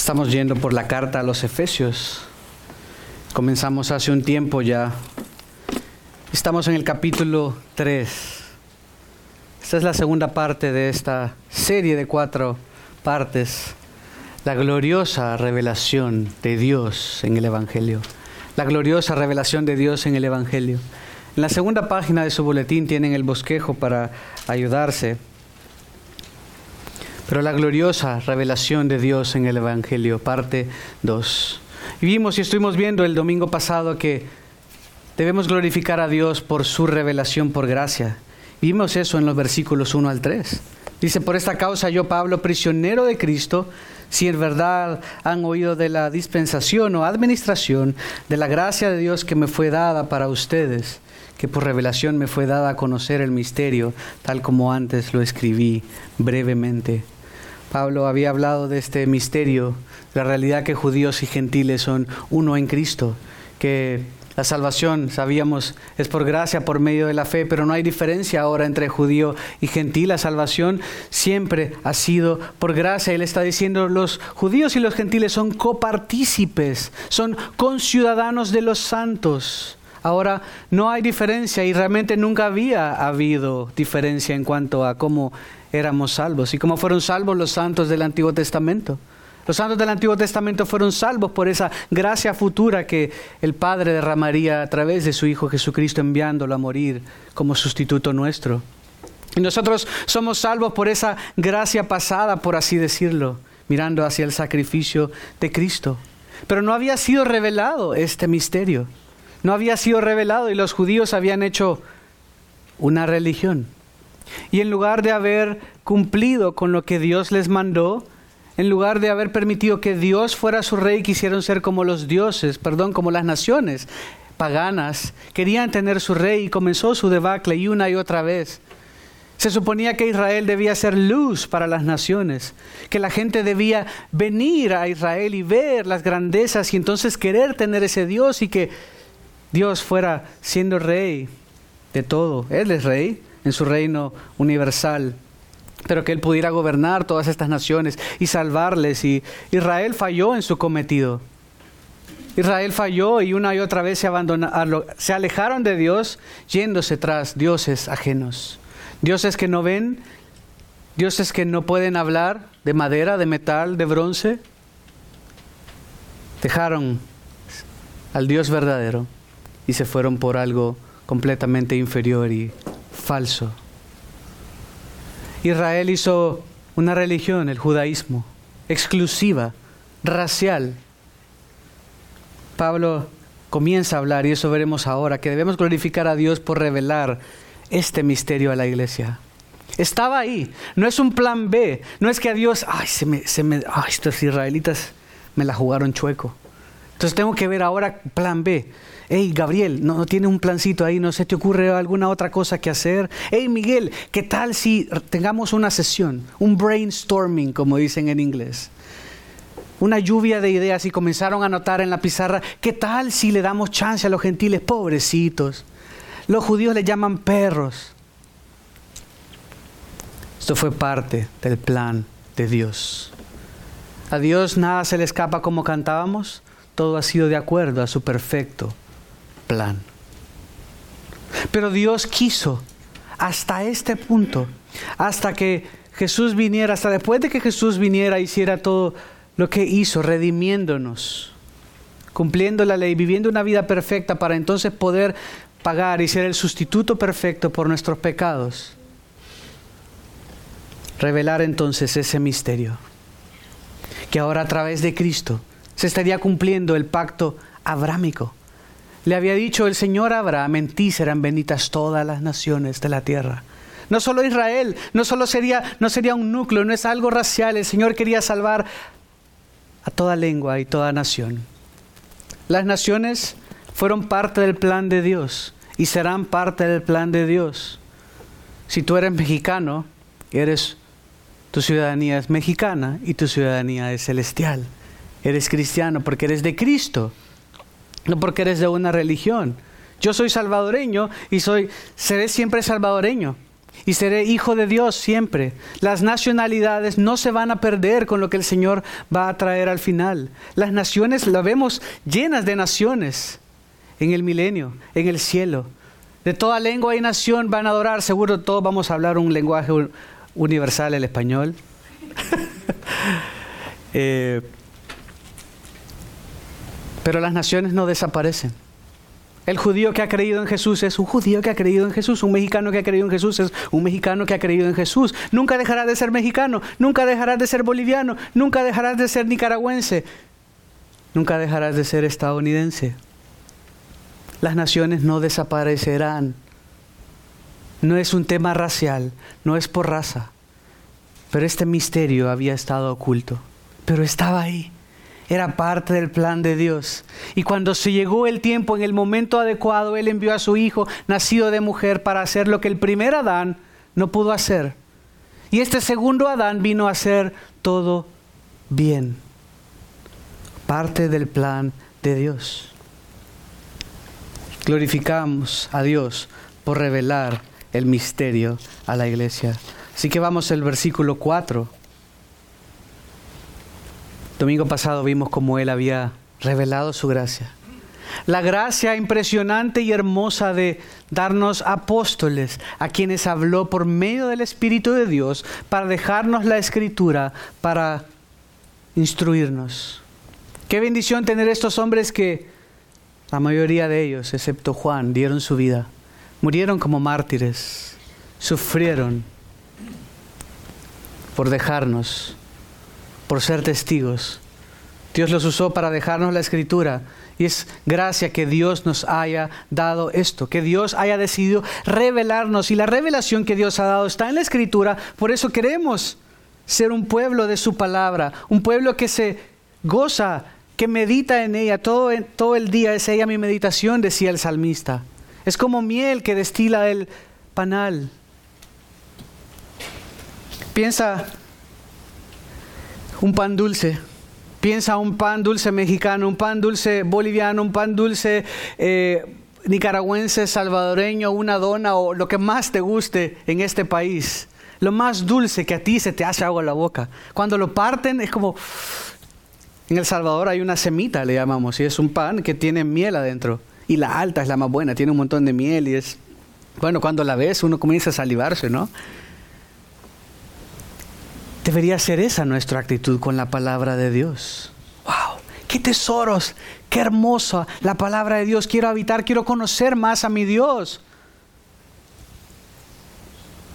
Estamos yendo por la carta a los Efesios. Comenzamos hace un tiempo ya. Estamos en el capítulo 3. Esta es la segunda parte de esta serie de cuatro partes. La gloriosa revelación de Dios en el Evangelio. La gloriosa revelación de Dios en el Evangelio. En la segunda página de su boletín tienen el bosquejo para ayudarse. Pero la gloriosa revelación de Dios en el Evangelio, parte 2. Y vimos y estuvimos viendo el domingo pasado que debemos glorificar a Dios por su revelación por gracia. Vimos eso en los versículos 1 al 3. Dice, por esta causa yo, Pablo, prisionero de Cristo, si en verdad han oído de la dispensación o administración de la gracia de Dios que me fue dada para ustedes, que por revelación me fue dada a conocer el misterio, tal como antes lo escribí brevemente Pablo había hablado de este misterio, la realidad que judíos y gentiles son uno en Cristo, que la salvación, sabíamos, es por gracia, por medio de la fe, pero no hay diferencia ahora entre judío y gentil. La salvación siempre ha sido por gracia. Él está diciendo, los judíos y los gentiles son copartícipes, son conciudadanos de los santos. Ahora no hay diferencia y realmente nunca había habido diferencia en cuanto a cómo éramos salvos y cómo fueron salvos los santos del Antiguo Testamento. Los santos del Antiguo Testamento fueron salvos por esa gracia futura que el Padre derramaría a través de su Hijo Jesucristo enviándolo a morir como sustituto nuestro. Y nosotros somos salvos por esa gracia pasada, por así decirlo, mirando hacia el sacrificio de Cristo. Pero no había sido revelado este misterio. No había sido revelado y los judíos habían hecho una religión. Y en lugar de haber cumplido con lo que Dios les mandó, en lugar de haber permitido que Dios fuera su rey, quisieron ser como los dioses, perdón, como las naciones paganas, querían tener su rey y comenzó su debacle y una y otra vez. Se suponía que Israel debía ser luz para las naciones, que la gente debía venir a Israel y ver las grandezas y entonces querer tener ese Dios y que Dios fuera siendo rey de todo. Él es rey, en su reino universal, pero que Él pudiera gobernar todas estas naciones y salvarles. Y Israel falló en su cometido. Israel falló y una y otra vez se, se alejaron de Dios yéndose tras dioses ajenos. Dioses que no ven, dioses que no pueden hablar de madera, de metal, de bronce. Dejaron al Dios verdadero y se fueron por algo completamente inferior y falso. Israel hizo una religión, el judaísmo, exclusiva, racial. Pablo comienza a hablar, y eso veremos ahora, que debemos glorificar a Dios por revelar este misterio a la iglesia. Estaba ahí, no es un plan B, no es que a Dios, ay, se me, se me, ay, estos israelitas me la jugaron chueco. Entonces tengo que ver ahora plan B hey Gabriel, ¿no, tiene un plancito ahí? ¿No se te ocurre alguna otra cosa que hacer? Hey Miguel, ¿qué tal si tengamos una sesión, un brainstorming, como dicen en inglés? Una lluvia de ideas y comenzaron a anotar en la pizarra, ¿qué tal si le damos chance a los gentiles pobrecitos? Los judíos le llaman perros. Esto fue parte del plan de Dios. A Dios nada se le escapa como cantábamos, todo ha sido de acuerdo a su perfecto plan. Pero Dios quiso hasta este punto, hasta que Jesús viniera, hasta después de que Jesús viniera, hiciera todo lo que hizo, redimiéndonos, cumpliendo la ley, viviendo una vida perfecta para entonces poder pagar y ser el sustituto perfecto por nuestros pecados. Revelar entonces ese misterio, que ahora a través de Cristo se estaría cumpliendo el pacto abrámico le había dicho el Señor Abraham, en ti serán benditas todas las naciones de la tierra. No solo Israel, no solo sería, no sería un núcleo, no es algo racial, el Señor quería salvar a toda lengua y toda nación. Las naciones fueron parte del plan de Dios y serán parte del plan de Dios. Si tú eres mexicano, eres tu ciudadanía es mexicana y tu ciudadanía es celestial. Eres cristiano porque eres de Cristo no porque eres de una religión. Yo soy salvadoreño y soy, seré siempre salvadoreño, y seré hijo de Dios siempre. Las nacionalidades no se van a perder con lo que el Señor va a traer al final. Las naciones las vemos llenas de naciones en el milenio, en el cielo. De toda lengua y nación van a adorar. Seguro todos vamos a hablar un lenguaje universal, el español. Eh, pero las naciones no desaparecen. El judío que ha creído en Jesús es un judío que ha creído en Jesús. Un mexicano que ha creído en Jesús es un mexicano que ha creído en Jesús. Nunca dejarás de ser mexicano, nunca dejarás de ser boliviano, nunca dejarás de ser nicaragüense, nunca dejarás de ser estadounidense. Las naciones no desaparecerán. No es un tema racial, no es por raza. Pero este misterio había estado oculto, pero estaba ahí era parte del plan de Dios. Y cuando se llegó el tiempo, en el momento adecuado, Él envió a su Hijo, nacido de mujer, para hacer lo que el primer Adán no pudo hacer. Y este segundo Adán vino a hacer todo bien. Parte del plan de Dios. Glorificamos a Dios por revelar el misterio a la iglesia. Así que vamos al versículo 4. Domingo pasado vimos cómo Él había revelado su gracia. La gracia impresionante y hermosa de darnos apóstoles a quienes habló por medio del Espíritu de Dios para dejarnos la escritura, para instruirnos. Qué bendición tener estos hombres que la mayoría de ellos, excepto Juan, dieron su vida. Murieron como mártires, sufrieron por dejarnos por ser testigos. Dios los usó para dejarnos la escritura. Y es gracia que Dios nos haya dado esto, que Dios haya decidido revelarnos. Y la revelación que Dios ha dado está en la escritura. Por eso queremos ser un pueblo de su palabra, un pueblo que se goza, que medita en ella. Todo, todo el día es ella mi meditación, decía el salmista. Es como miel que destila el panal. Piensa un pan dulce. Piensa un pan dulce mexicano, un pan dulce boliviano, un pan dulce eh, nicaragüense, salvadoreño, una dona o lo que más te guste en este país. Lo más dulce que a ti se te hace agua en la boca. Cuando lo parten es como... En El Salvador hay una semita, le llamamos, y es un pan que tiene miel adentro. Y la alta es la más buena, tiene un montón de miel y es... Bueno, cuando la ves uno comienza a salivarse, ¿no? Debería ser esa nuestra actitud con la palabra de Dios. ¡Wow! ¡Qué tesoros! ¡Qué hermosa la palabra de Dios! Quiero habitar, quiero conocer más a mi Dios.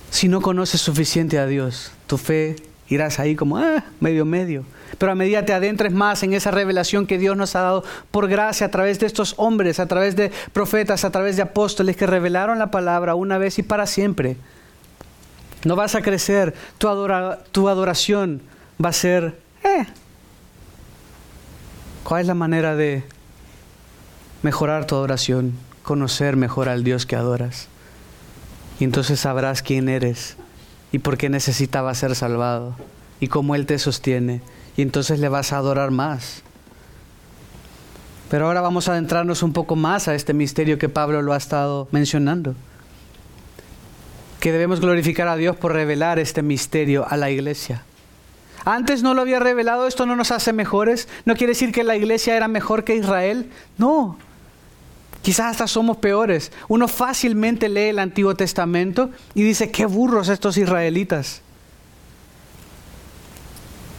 Si no conoces suficiente a Dios, tu fe irás ahí como ah, medio medio. Pero a medida te adentres más en esa revelación que Dios nos ha dado por gracia a través de estos hombres, a través de profetas, a través de apóstoles que revelaron la palabra una vez y para siempre no vas a crecer, tu, tu adoración va a ser, eh. ¿Cuál es la manera de mejorar tu adoración? Conocer mejor al Dios que adoras. Y entonces sabrás quién eres y por qué necesitaba ser salvado y cómo Él te sostiene. Y entonces le vas a adorar más. Pero ahora vamos a adentrarnos un poco más a este misterio que Pablo lo ha estado mencionando que debemos glorificar a Dios por revelar este misterio a la iglesia. Antes no lo había revelado, esto no nos hace mejores. No quiere decir que la iglesia era mejor que Israel. No. Quizás hasta somos peores. Uno fácilmente lee el Antiguo Testamento y dice, qué burros estos israelitas.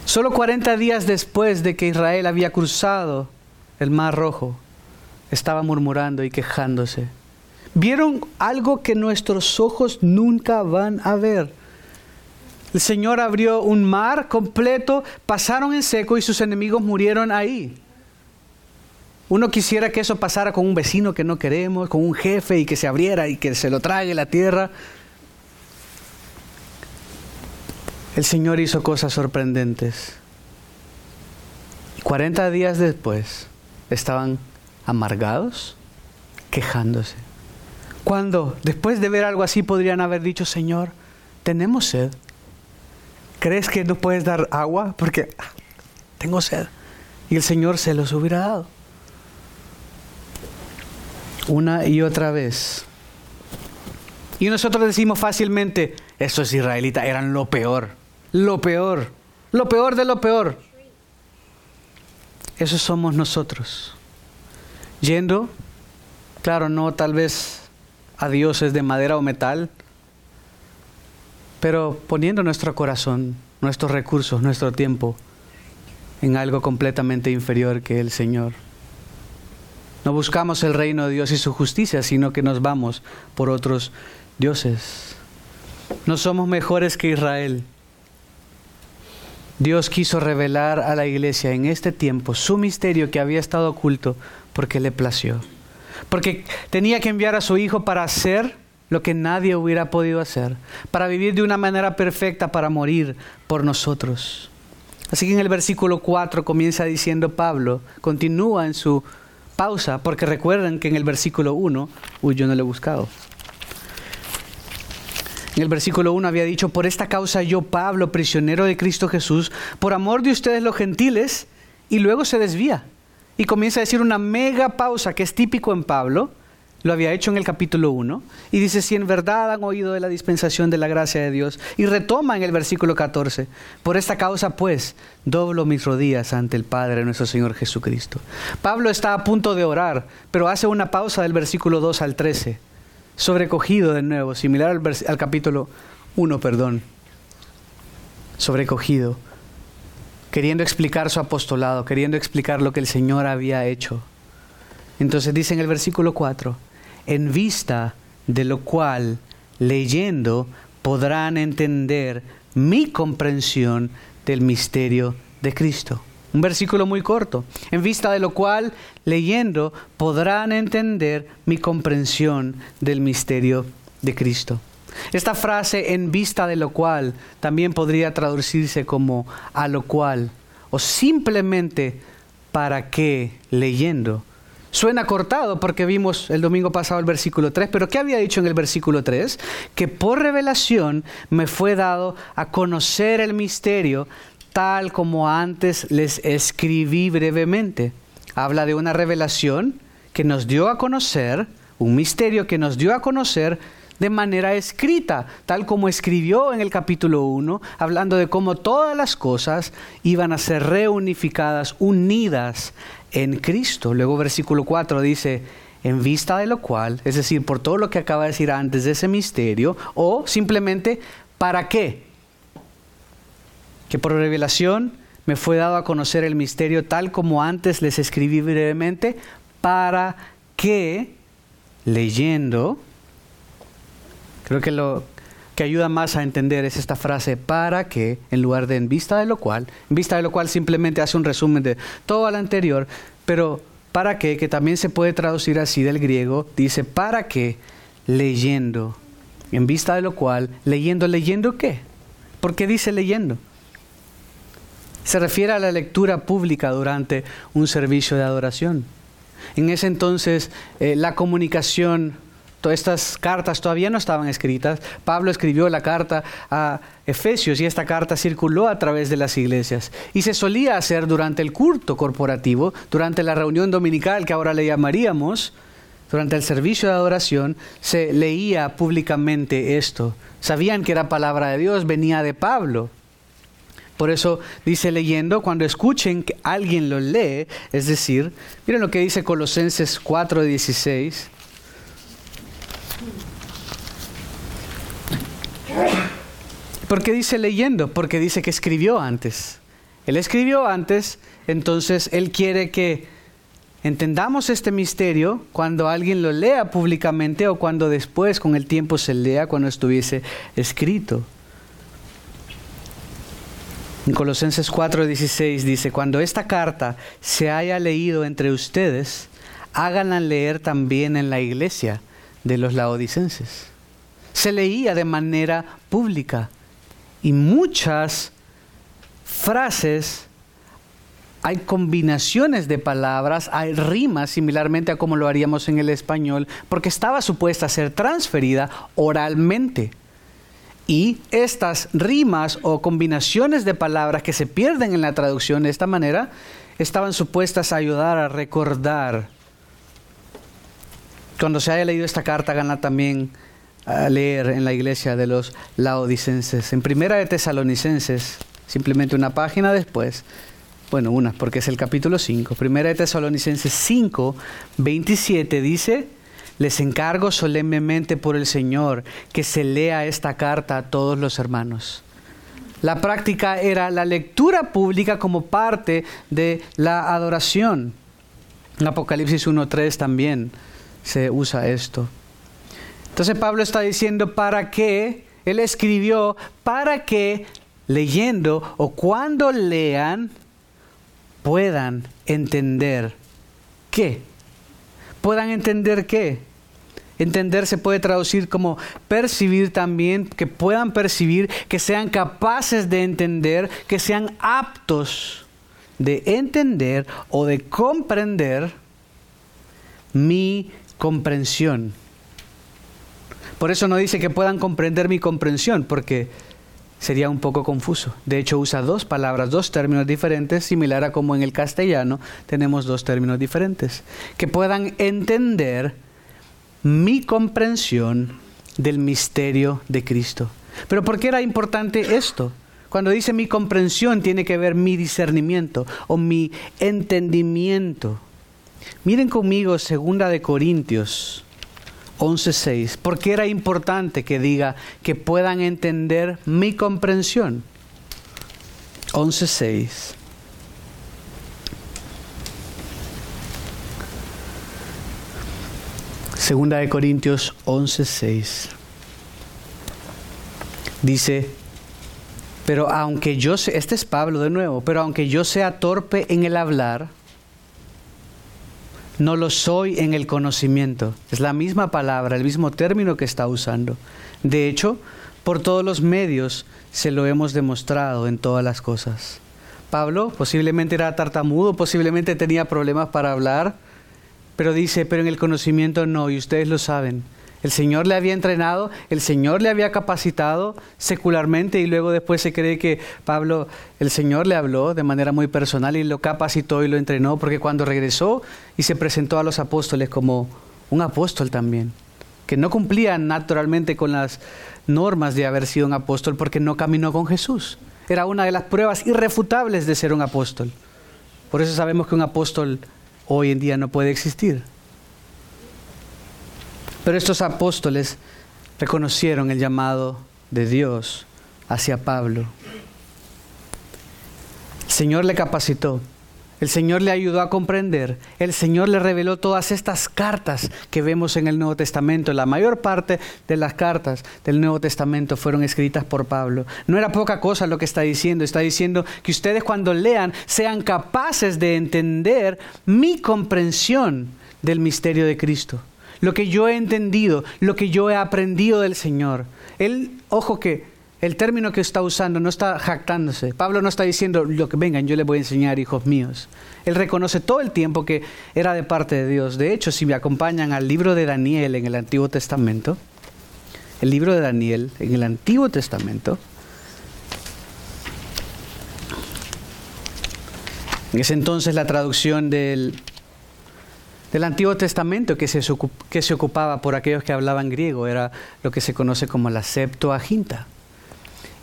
Solo 40 días después de que Israel había cruzado el Mar Rojo, estaba murmurando y quejándose vieron algo que nuestros ojos nunca van a ver. El Señor abrió un mar completo, pasaron en seco y sus enemigos murieron ahí. Uno quisiera que eso pasara con un vecino que no queremos, con un jefe y que se abriera y que se lo trague la tierra. El Señor hizo cosas sorprendentes. Y 40 días después estaban amargados, quejándose. Cuando después de ver algo así podrían haber dicho, Señor, tenemos sed. ¿Crees que no puedes dar agua? Porque ah, tengo sed. Y el Señor se los hubiera dado. Una y otra vez. Y nosotros decimos fácilmente, esos israelitas eran lo peor, lo peor, lo peor de lo peor. Esos somos nosotros. Yendo, claro, no tal vez a dioses de madera o metal, pero poniendo nuestro corazón, nuestros recursos, nuestro tiempo en algo completamente inferior que el Señor. No buscamos el reino de Dios y su justicia, sino que nos vamos por otros dioses. No somos mejores que Israel. Dios quiso revelar a la iglesia en este tiempo su misterio que había estado oculto porque le plació. Porque tenía que enviar a su Hijo para hacer lo que nadie hubiera podido hacer, para vivir de una manera perfecta, para morir por nosotros. Así que en el versículo 4 comienza diciendo Pablo, continúa en su pausa, porque recuerden que en el versículo 1, uy, yo no lo he buscado. En el versículo 1 había dicho, por esta causa yo, Pablo, prisionero de Cristo Jesús, por amor de ustedes los gentiles, y luego se desvía. Y comienza a decir una mega pausa que es típico en Pablo, lo había hecho en el capítulo 1, y dice, si en verdad han oído de la dispensación de la gracia de Dios, y retoma en el versículo 14, por esta causa pues doblo mis rodillas ante el Padre nuestro Señor Jesucristo. Pablo está a punto de orar, pero hace una pausa del versículo 2 al 13 sobrecogido de nuevo, similar al, al capítulo 1, perdón, sobrecogido, queriendo explicar su apostolado, queriendo explicar lo que el Señor había hecho. Entonces dice en el versículo 4, en vista de lo cual, leyendo, podrán entender mi comprensión del misterio de Cristo. Un versículo muy corto, en vista de lo cual, leyendo, podrán entender mi comprensión del misterio de Cristo. Esta frase, en vista de lo cual, también podría traducirse como a lo cual, o simplemente para qué leyendo. Suena cortado porque vimos el domingo pasado el versículo 3, pero ¿qué había dicho en el versículo 3? Que por revelación me fue dado a conocer el misterio tal como antes les escribí brevemente. Habla de una revelación que nos dio a conocer, un misterio que nos dio a conocer de manera escrita, tal como escribió en el capítulo 1, hablando de cómo todas las cosas iban a ser reunificadas, unidas en Cristo. Luego versículo 4 dice, en vista de lo cual, es decir, por todo lo que acaba de decir antes de ese misterio, o simplemente, ¿para qué? que por revelación me fue dado a conocer el misterio tal como antes les escribí brevemente, para que, leyendo, creo que lo que ayuda más a entender es esta frase, para que, en lugar de en vista de lo cual, en vista de lo cual simplemente hace un resumen de todo lo anterior, pero para que, que también se puede traducir así del griego, dice, para que, leyendo, en vista de lo cual, leyendo, leyendo qué? ¿Por qué dice leyendo? se refiere a la lectura pública durante un servicio de adoración. En ese entonces eh, la comunicación, estas cartas todavía no estaban escritas. Pablo escribió la carta a Efesios y esta carta circuló a través de las iglesias. Y se solía hacer durante el culto corporativo, durante la reunión dominical que ahora le llamaríamos, durante el servicio de adoración, se leía públicamente esto. Sabían que era palabra de Dios, venía de Pablo. Por eso dice leyendo, cuando escuchen que alguien lo lee, es decir, miren lo que dice Colosenses 4:16. ¿Por qué dice leyendo? Porque dice que escribió antes. Él escribió antes, entonces él quiere que entendamos este misterio cuando alguien lo lea públicamente o cuando después con el tiempo se lea cuando estuviese escrito. En Colosenses 4:16 dice, cuando esta carta se haya leído entre ustedes, háganla leer también en la iglesia de los laodicenses. Se leía de manera pública y muchas frases, hay combinaciones de palabras, hay rimas similarmente a como lo haríamos en el español, porque estaba supuesta a ser transferida oralmente. Y estas rimas o combinaciones de palabras que se pierden en la traducción de esta manera estaban supuestas a ayudar a recordar. Cuando se haya leído esta carta, gana también a leer en la iglesia de los laodicenses. En primera de Tesalonicenses, simplemente una página después, bueno, una, porque es el capítulo 5. Primera de Tesalonicenses 5, 27 dice, les encargo solemnemente por el Señor que se lea esta carta a todos los hermanos. La práctica era la lectura pública como parte de la adoración. En Apocalipsis 1.3 también se usa esto. Entonces Pablo está diciendo para qué, él escribió para que leyendo o cuando lean puedan entender qué. Puedan entender qué. Entender se puede traducir como percibir también, que puedan percibir, que sean capaces de entender, que sean aptos de entender o de comprender mi comprensión. Por eso no dice que puedan comprender mi comprensión, porque sería un poco confuso. De hecho, usa dos palabras, dos términos diferentes, similar a como en el castellano tenemos dos términos diferentes. Que puedan entender mi comprensión del misterio de Cristo. Pero ¿por qué era importante esto? Cuando dice mi comprensión tiene que ver mi discernimiento o mi entendimiento. Miren conmigo segunda de Corintios 11.6. ¿Por qué era importante que diga que puedan entender mi comprensión? 11.6. Segunda de Corintios 11:6. Dice, pero aunque yo este es Pablo de nuevo, pero aunque yo sea torpe en el hablar, no lo soy en el conocimiento. Es la misma palabra, el mismo término que está usando. De hecho, por todos los medios se lo hemos demostrado en todas las cosas. Pablo posiblemente era tartamudo, posiblemente tenía problemas para hablar, pero dice, pero en el conocimiento no, y ustedes lo saben. El Señor le había entrenado, el Señor le había capacitado secularmente y luego después se cree que Pablo, el Señor le habló de manera muy personal y lo capacitó y lo entrenó porque cuando regresó y se presentó a los apóstoles como un apóstol también, que no cumplía naturalmente con las normas de haber sido un apóstol porque no caminó con Jesús. Era una de las pruebas irrefutables de ser un apóstol. Por eso sabemos que un apóstol hoy en día no puede existir. Pero estos apóstoles reconocieron el llamado de Dios hacia Pablo. El Señor le capacitó, el Señor le ayudó a comprender, el Señor le reveló todas estas cartas que vemos en el Nuevo Testamento. La mayor parte de las cartas del Nuevo Testamento fueron escritas por Pablo. No era poca cosa lo que está diciendo, está diciendo que ustedes cuando lean sean capaces de entender mi comprensión del misterio de Cristo. Lo que yo he entendido, lo que yo he aprendido del Señor. Él, ojo que el término que está usando no está jactándose. Pablo no está diciendo, lo que vengan, yo les voy a enseñar, hijos míos. Él reconoce todo el tiempo que era de parte de Dios. De hecho, si me acompañan al libro de Daniel en el Antiguo Testamento, el libro de Daniel en el Antiguo Testamento, es entonces la traducción del, del Antiguo Testamento que se, que se ocupaba por aquellos que hablaban griego, era lo que se conoce como la Septuaginta.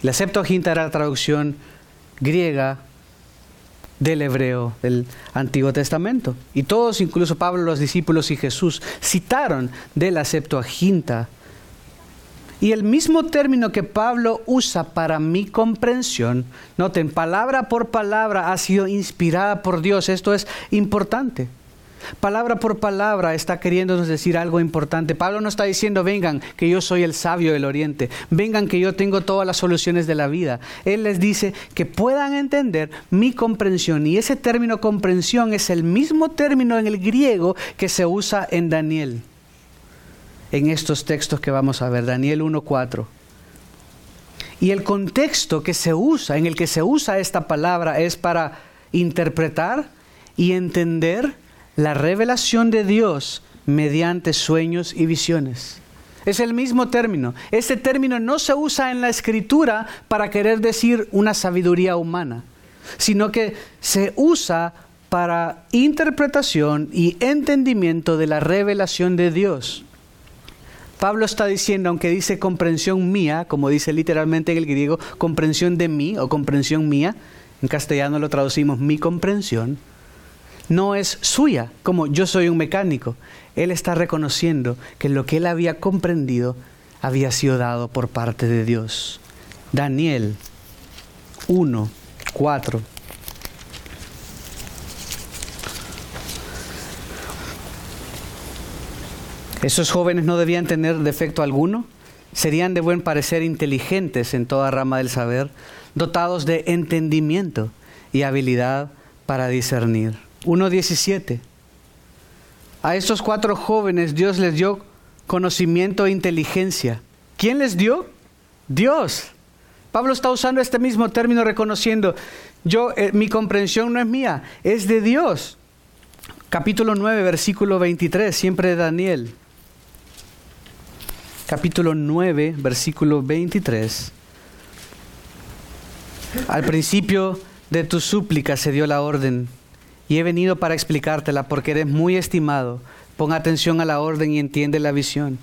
La Septuaginta era la traducción griega del hebreo del Antiguo Testamento. Y todos, incluso Pablo, los discípulos y Jesús, citaron de la Septuaginta. Y el mismo término que Pablo usa para mi comprensión, noten, palabra por palabra ha sido inspirada por Dios. Esto es importante. Palabra por palabra está queriéndonos decir algo importante. Pablo no está diciendo, vengan, que yo soy el sabio del oriente, vengan, que yo tengo todas las soluciones de la vida. Él les dice que puedan entender mi comprensión. Y ese término comprensión es el mismo término en el griego que se usa en Daniel, en estos textos que vamos a ver, Daniel 1.4. Y el contexto que se usa, en el que se usa esta palabra, es para interpretar y entender la revelación de Dios mediante sueños y visiones. Es el mismo término. Este término no se usa en la escritura para querer decir una sabiduría humana, sino que se usa para interpretación y entendimiento de la revelación de Dios. Pablo está diciendo, aunque dice comprensión mía, como dice literalmente en el griego, comprensión de mí o comprensión mía, en castellano lo traducimos mi comprensión, no es suya, como yo soy un mecánico. Él está reconociendo que lo que él había comprendido había sido dado por parte de Dios. Daniel 1, 4. Esos jóvenes no debían tener defecto alguno, serían de buen parecer inteligentes en toda rama del saber, dotados de entendimiento y habilidad para discernir. 1.17. A estos cuatro jóvenes Dios les dio conocimiento e inteligencia. ¿Quién les dio? Dios. Pablo está usando este mismo término reconociendo, yo, eh, mi comprensión no es mía, es de Dios. Capítulo 9, versículo 23, siempre de Daniel capítulo 9, versículo 23. Al principio de tu súplica se dio la orden y he venido para explicártela porque eres muy estimado. Pon atención a la orden y entiende la visión.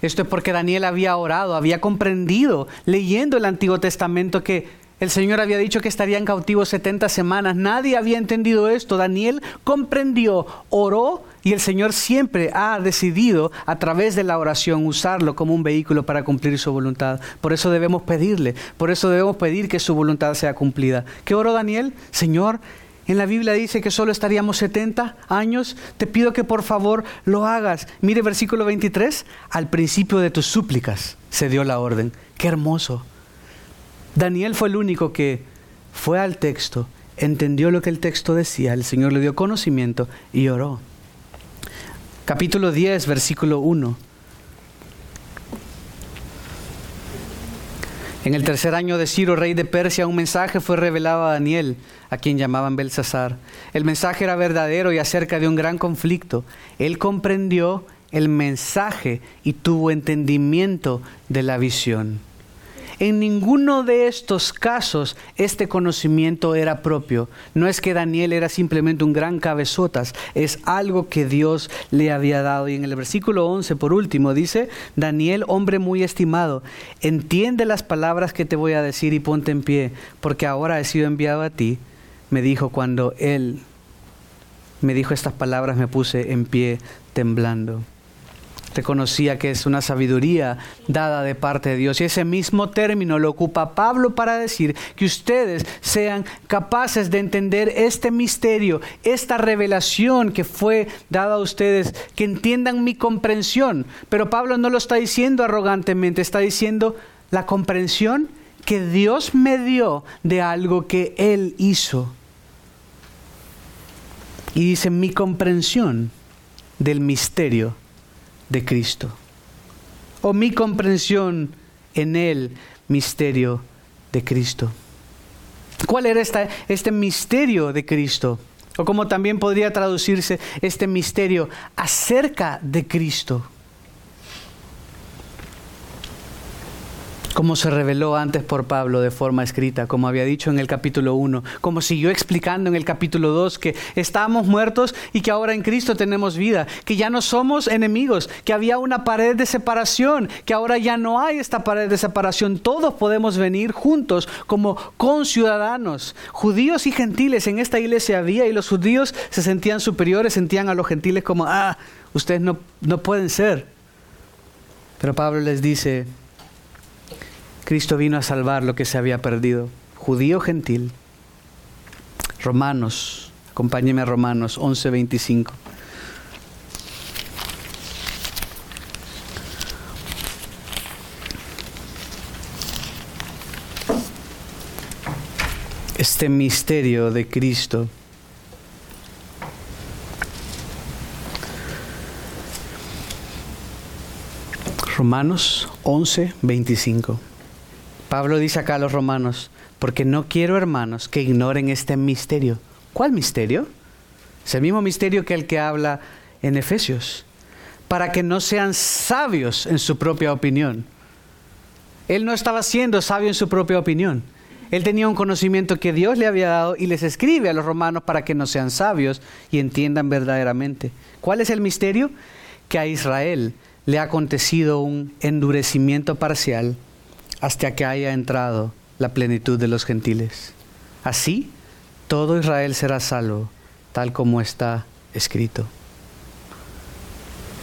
Esto es porque Daniel había orado, había comprendido, leyendo el Antiguo Testamento, que el Señor había dicho que estarían cautivos 70 semanas. Nadie había entendido esto. Daniel comprendió, oró y el Señor siempre ha decidido a través de la oración usarlo como un vehículo para cumplir su voluntad. Por eso debemos pedirle, por eso debemos pedir que su voluntad sea cumplida. ¿Qué oró Daniel? Señor, en la Biblia dice que solo estaríamos 70 años. Te pido que por favor lo hagas. Mire versículo 23. Al principio de tus súplicas se dio la orden. Qué hermoso. Daniel fue el único que fue al texto, entendió lo que el texto decía, el Señor le dio conocimiento y oró. Capítulo 10, versículo 1. En el tercer año de Ciro, rey de Persia, un mensaje fue revelado a Daniel, a quien llamaban Belsasar. El mensaje era verdadero y acerca de un gran conflicto. Él comprendió el mensaje y tuvo entendimiento de la visión. En ninguno de estos casos este conocimiento era propio. No es que Daniel era simplemente un gran cabezotas, es algo que Dios le había dado. Y en el versículo 11, por último, dice, Daniel, hombre muy estimado, entiende las palabras que te voy a decir y ponte en pie, porque ahora he sido enviado a ti. Me dijo cuando él me dijo estas palabras, me puse en pie temblando reconocía que es una sabiduría dada de parte de Dios. Y ese mismo término lo ocupa Pablo para decir que ustedes sean capaces de entender este misterio, esta revelación que fue dada a ustedes, que entiendan mi comprensión. Pero Pablo no lo está diciendo arrogantemente, está diciendo la comprensión que Dios me dio de algo que Él hizo. Y dice mi comprensión del misterio de Cristo. O mi comprensión en el misterio de Cristo. ¿Cuál era esta, este misterio de Cristo? O como también podría traducirse este misterio acerca de Cristo. Como se reveló antes por Pablo de forma escrita, como había dicho en el capítulo 1, como siguió explicando en el capítulo 2, que estábamos muertos y que ahora en Cristo tenemos vida, que ya no somos enemigos, que había una pared de separación, que ahora ya no hay esta pared de separación, todos podemos venir juntos como conciudadanos, judíos y gentiles en esta iglesia había y los judíos se sentían superiores, sentían a los gentiles como, ah, ustedes no, no pueden ser. Pero Pablo les dice, Cristo vino a salvar lo que se había perdido, judío gentil. Romanos, acompáñeme a Romanos 11:25. Este misterio de Cristo. Romanos 11:25. Pablo dice acá a los romanos, porque no quiero, hermanos, que ignoren este misterio. ¿Cuál misterio? Es el mismo misterio que el que habla en Efesios, para que no sean sabios en su propia opinión. Él no estaba siendo sabio en su propia opinión. Él tenía un conocimiento que Dios le había dado y les escribe a los romanos para que no sean sabios y entiendan verdaderamente. ¿Cuál es el misterio? Que a Israel le ha acontecido un endurecimiento parcial hasta que haya entrado la plenitud de los gentiles. Así, todo Israel será salvo, tal como está escrito.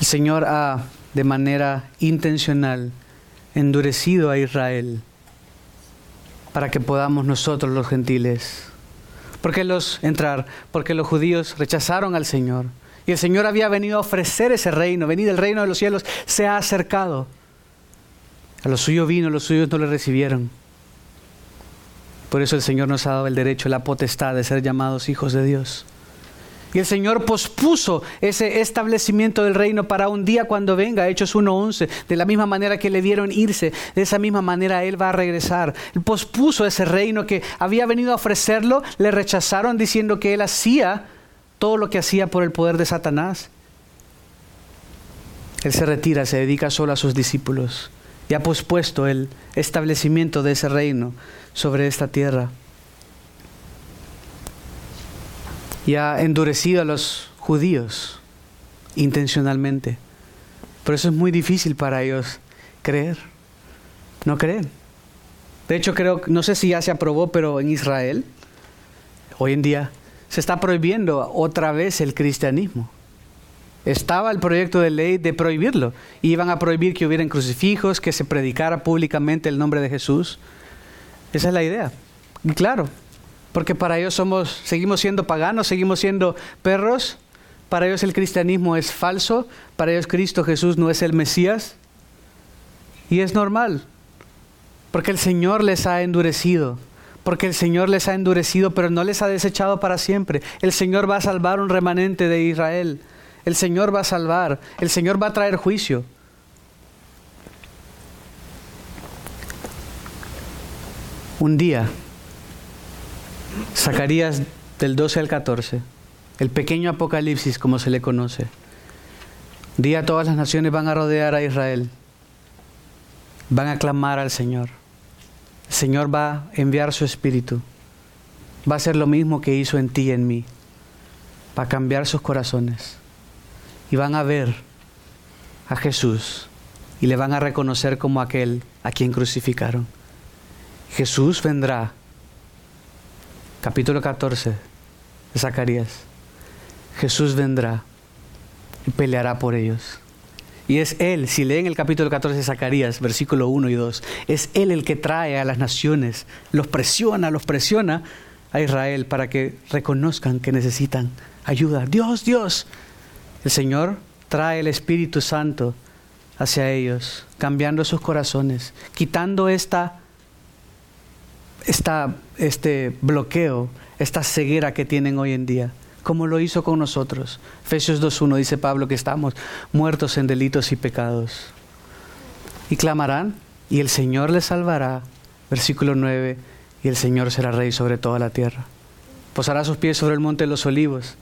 El Señor ha, de manera intencional, endurecido a Israel para que podamos nosotros los gentiles. ¿Por qué los entrar? Porque los judíos rechazaron al Señor. Y el Señor había venido a ofrecer ese reino, venir el reino de los cielos, se ha acercado. A los suyos vino, los suyos no le recibieron. Por eso el Señor nos ha dado el derecho, la potestad de ser llamados hijos de Dios. Y el Señor pospuso ese establecimiento del reino para un día cuando venga, Hechos 1.11, de la misma manera que le dieron irse, de esa misma manera Él va a regresar. Él pospuso ese reino que había venido a ofrecerlo, le rechazaron diciendo que Él hacía todo lo que hacía por el poder de Satanás. Él se retira, se dedica solo a sus discípulos y ha pospuesto el establecimiento de ese reino sobre esta tierra. Y ha endurecido a los judíos intencionalmente. Por eso es muy difícil para ellos creer. No creen. De hecho, creo, no sé si ya se aprobó, pero en Israel, hoy en día, se está prohibiendo otra vez el cristianismo. Estaba el proyecto de ley de prohibirlo. Iban a prohibir que hubieran crucifijos, que se predicara públicamente el nombre de Jesús. Esa es la idea. Y claro, porque para ellos somos, seguimos siendo paganos, seguimos siendo perros. Para ellos el cristianismo es falso. Para ellos Cristo Jesús no es el Mesías. Y es normal. Porque el Señor les ha endurecido porque el Señor les ha endurecido, pero no les ha desechado para siempre. El Señor va a salvar un remanente de Israel. El Señor va a salvar. El Señor va a traer juicio. Un día, Zacarías del 12 al 14, el pequeño Apocalipsis como se le conoce. Día todas las naciones van a rodear a Israel. Van a clamar al Señor. El Señor va a enviar su espíritu. Va a hacer lo mismo que hizo en ti y en mí. Va a cambiar sus corazones. Y van a ver a Jesús y le van a reconocer como aquel a quien crucificaron. Jesús vendrá. Capítulo 14 de Zacarías. Jesús vendrá y peleará por ellos. Y es Él, si leen el capítulo 14 de Zacarías, versículo 1 y 2, es Él el que trae a las naciones, los presiona, los presiona a Israel para que reconozcan que necesitan ayuda. Dios, Dios. El Señor trae el Espíritu Santo hacia ellos, cambiando sus corazones, quitando esta, esta, este bloqueo, esta ceguera que tienen hoy en día como lo hizo con nosotros. Efesios 2.1 dice Pablo que estamos muertos en delitos y pecados. Y clamarán y el Señor les salvará. Versículo 9, y el Señor será rey sobre toda la tierra. Posará sus pies sobre el monte de los olivos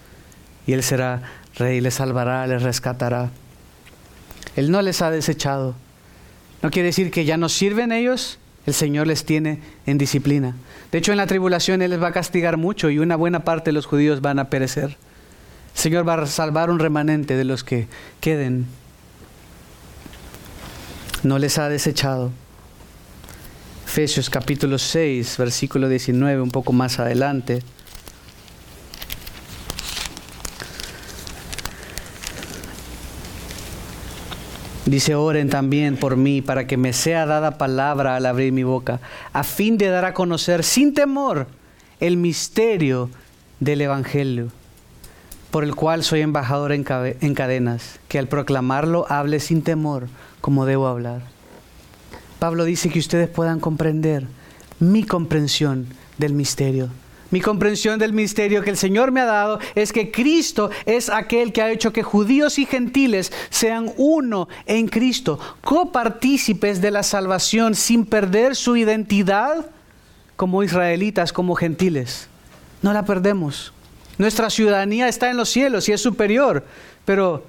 y Él será rey, les salvará, les rescatará. Él no les ha desechado. No quiere decir que ya no sirven ellos, el Señor les tiene en disciplina. De hecho, en la tribulación Él les va a castigar mucho y una buena parte de los judíos van a perecer. El Señor va a salvar un remanente de los que queden. No les ha desechado. Efesios capítulo 6, versículo 19, un poco más adelante. Dice, oren también por mí para que me sea dada palabra al abrir mi boca, a fin de dar a conocer sin temor el misterio del Evangelio, por el cual soy embajador en, cadenas, que al proclamarlo hable sin temor como debo hablar. Pablo dice que ustedes puedan comprender mi comprensión del misterio mi comprensión del misterio que el Señor me ha dado es que Cristo es aquel que ha hecho que judíos y gentiles sean uno en Cristo, copartícipes de la salvación sin perder su identidad como israelitas, como gentiles. No la perdemos. Nuestra ciudadanía está en los cielos y es superior, pero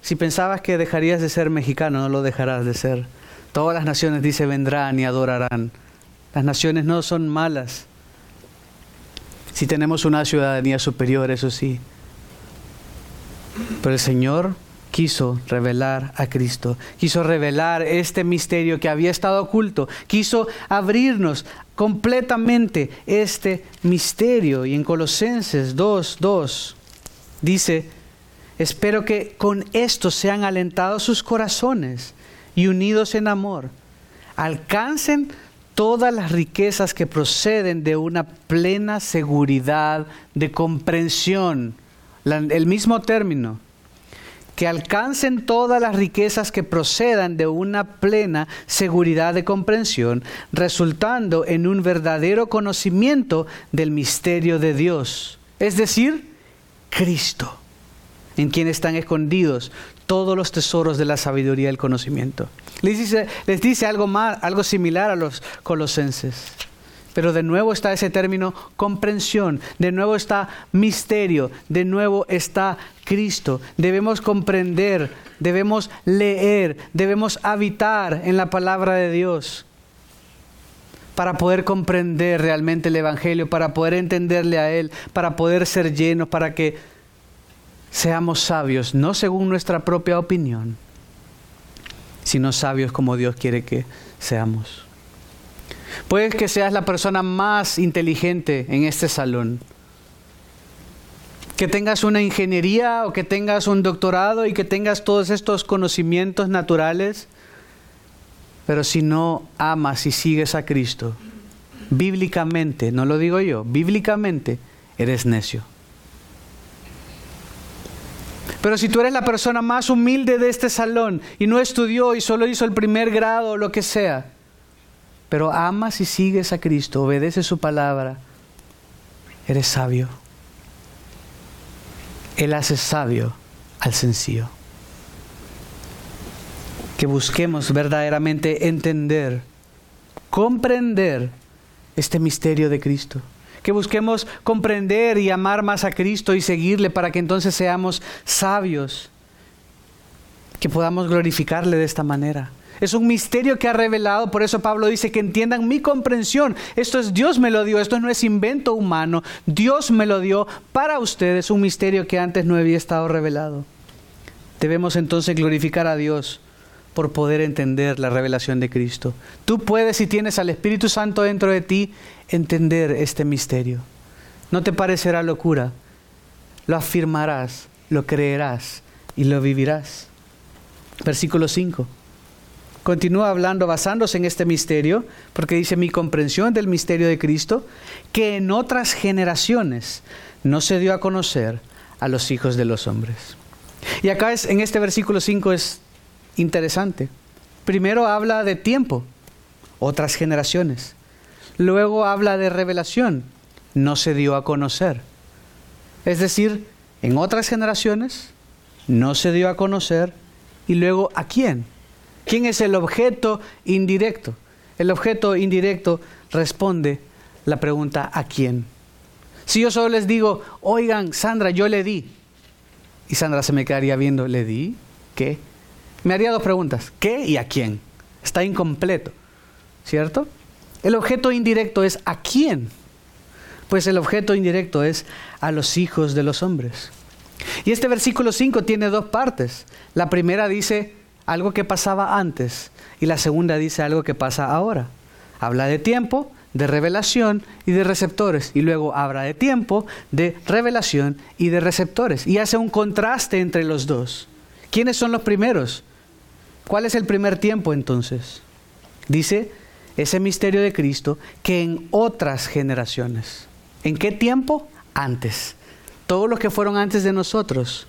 si pensabas que dejarías de ser mexicano, no lo dejarás de ser. Todas las naciones, dice, vendrán y adorarán. Las naciones no son malas si tenemos una ciudadanía superior, eso sí. Pero el Señor quiso revelar a Cristo, quiso revelar este misterio que había estado oculto, quiso abrirnos completamente este misterio. Y en Colosenses 2, 2 dice, espero que con esto sean alentados sus corazones y unidos en amor, alcancen todas las riquezas que proceden de una plena seguridad de comprensión. el mismo término que alcancen todas las riquezas que procedan de una plena seguridad de comprensión, resultando en un verdadero conocimiento del misterio de Dios, es decir, Cristo, en quien están escondidos todos los tesoros de la sabiduría y el conocimiento. Les dice, les dice algo, más, algo similar a los colosenses. Pero de nuevo está ese término comprensión, de nuevo está misterio, de nuevo está Cristo. Debemos comprender, debemos leer, debemos habitar en la palabra de Dios para poder comprender realmente el Evangelio, para poder entenderle a Él, para poder ser llenos, para que seamos sabios, no según nuestra propia opinión, sino sabios como Dios quiere que seamos. Puede que seas la persona más inteligente en este salón. Que tengas una ingeniería o que tengas un doctorado y que tengas todos estos conocimientos naturales. Pero si no amas y sigues a Cristo, bíblicamente, no lo digo yo, bíblicamente eres necio. Pero si tú eres la persona más humilde de este salón y no estudió y solo hizo el primer grado o lo que sea, pero amas y sigues a Cristo, obedeces su palabra, eres sabio. Él hace sabio al sencillo. Que busquemos verdaderamente entender, comprender este misterio de Cristo. Que busquemos comprender y amar más a Cristo y seguirle para que entonces seamos sabios. Que podamos glorificarle de esta manera. Es un misterio que ha revelado, por eso Pablo dice que entiendan mi comprensión. Esto es Dios me lo dio, esto no es invento humano. Dios me lo dio para ustedes, un misterio que antes no había estado revelado. Debemos entonces glorificar a Dios por poder entender la revelación de Cristo. Tú puedes, si tienes al Espíritu Santo dentro de ti, entender este misterio. No te parecerá locura, lo afirmarás, lo creerás y lo vivirás. Versículo 5. Continúa hablando basándose en este misterio, porque dice mi comprensión del misterio de Cristo, que en otras generaciones no se dio a conocer a los hijos de los hombres. Y acá es, en este versículo 5 es interesante. Primero habla de tiempo, otras generaciones. Luego habla de revelación, no se dio a conocer. Es decir, en otras generaciones no se dio a conocer y luego a quién? ¿Quién es el objeto indirecto? El objeto indirecto responde la pregunta ¿a quién? Si yo solo les digo, oigan, Sandra, yo le di. Y Sandra se me quedaría viendo, ¿le di? ¿Qué? Me haría dos preguntas, ¿qué y a quién? Está incompleto, ¿cierto? El objeto indirecto es ¿a quién? Pues el objeto indirecto es a los hijos de los hombres. Y este versículo 5 tiene dos partes. La primera dice, algo que pasaba antes y la segunda dice algo que pasa ahora. Habla de tiempo, de revelación y de receptores. Y luego habla de tiempo, de revelación y de receptores. Y hace un contraste entre los dos. ¿Quiénes son los primeros? ¿Cuál es el primer tiempo entonces? Dice ese misterio de Cristo que en otras generaciones. ¿En qué tiempo? Antes. Todos los que fueron antes de nosotros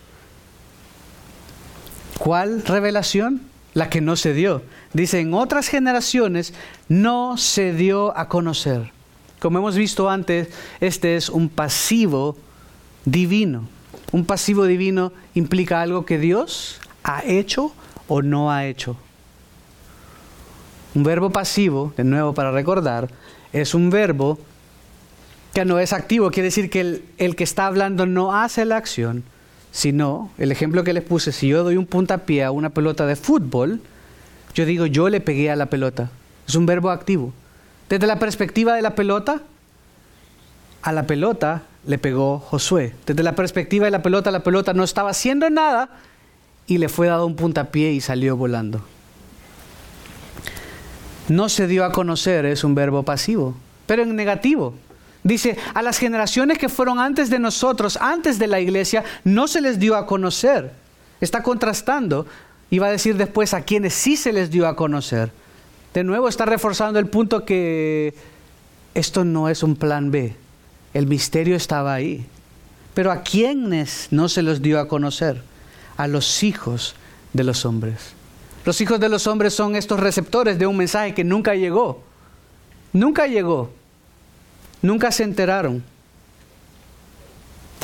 ¿Cuál revelación? La que no se dio. Dice, en otras generaciones no se dio a conocer. Como hemos visto antes, este es un pasivo divino. Un pasivo divino implica algo que Dios ha hecho o no ha hecho. Un verbo pasivo, de nuevo para recordar, es un verbo que no es activo, quiere decir que el, que está hablando no hace la acción, si no, el ejemplo que les puse, si yo doy un puntapié a una pelota de fútbol, yo digo yo le pegué a la pelota. Es un verbo activo. Desde la perspectiva de la pelota, a la pelota le pegó Josué. Desde la perspectiva de la pelota, la pelota no estaba haciendo nada y le fue dado un puntapié y salió volando. No se dio a conocer es un verbo pasivo, pero en negativo. Dice, a las generaciones que fueron antes de nosotros, antes de la iglesia, no se les dio a conocer. Está contrastando y va a decir después a quienes sí se les dio a conocer. De nuevo está reforzando el punto que esto no es un plan B. El misterio estaba ahí. Pero a quienes no se los dio a conocer? A los hijos de los hombres. Los hijos de los hombres son estos receptores de un mensaje que nunca llegó. Nunca llegó. Nunca se enteraron.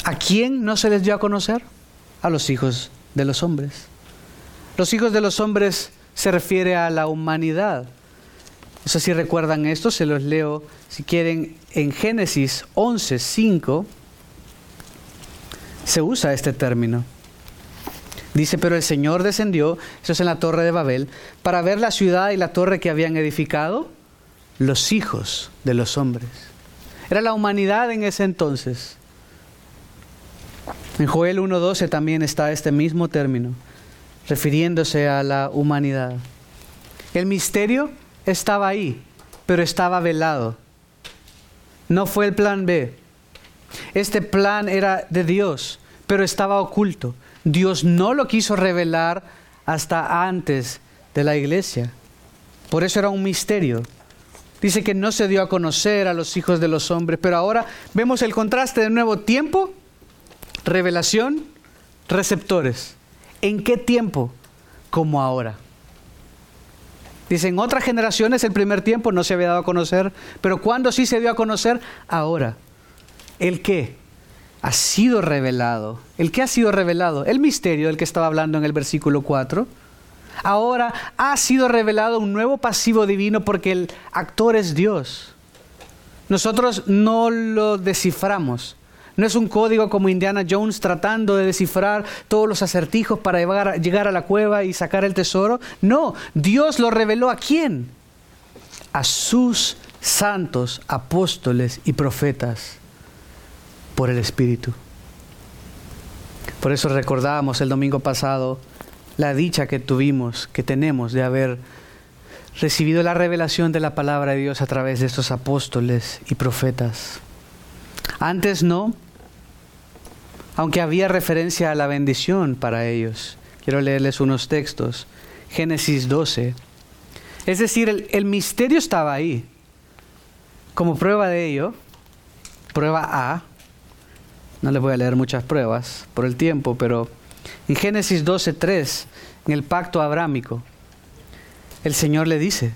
¿A quién no se les dio a conocer? A los hijos de los hombres. Los hijos de los hombres se refiere a la humanidad. Eso si recuerdan esto, se los leo si quieren en Génesis 11, 5 se usa este término. Dice, pero el Señor descendió, eso es en la torre de Babel, para ver la ciudad y la torre que habían edificado los hijos de los hombres. Era la humanidad en ese entonces. En Joel 1.12 también está este mismo término, refiriéndose a la humanidad. El misterio estaba ahí, pero estaba velado. No fue el plan B. Este plan era de Dios, pero estaba oculto. Dios no lo quiso revelar hasta antes de la iglesia. Por eso era un misterio. Dice que no se dio a conocer a los hijos de los hombres, pero ahora vemos el contraste de nuevo tiempo, revelación, receptores. ¿En qué tiempo? Como ahora. Dice, en otras generaciones el primer tiempo no se había dado a conocer, pero cuando sí se dio a conocer, ahora. ¿El qué? Ha sido revelado. ¿El qué ha sido revelado? El misterio del que estaba hablando en el versículo 4. Ahora ha sido revelado un nuevo pasivo divino porque el actor es Dios. Nosotros no lo desciframos. No es un código como Indiana Jones tratando de descifrar todos los acertijos para llegar a la cueva y sacar el tesoro. No, Dios lo reveló a quién? A sus santos apóstoles y profetas por el Espíritu. Por eso recordábamos el domingo pasado la dicha que tuvimos, que tenemos de haber recibido la revelación de la palabra de Dios a través de estos apóstoles y profetas. Antes no, aunque había referencia a la bendición para ellos. Quiero leerles unos textos. Génesis 12. Es decir, el, misterio estaba ahí. Como prueba de ello, prueba A, no les voy a leer muchas pruebas por el tiempo, pero en Génesis 12.3, en el pacto abrámico, el Señor le dice,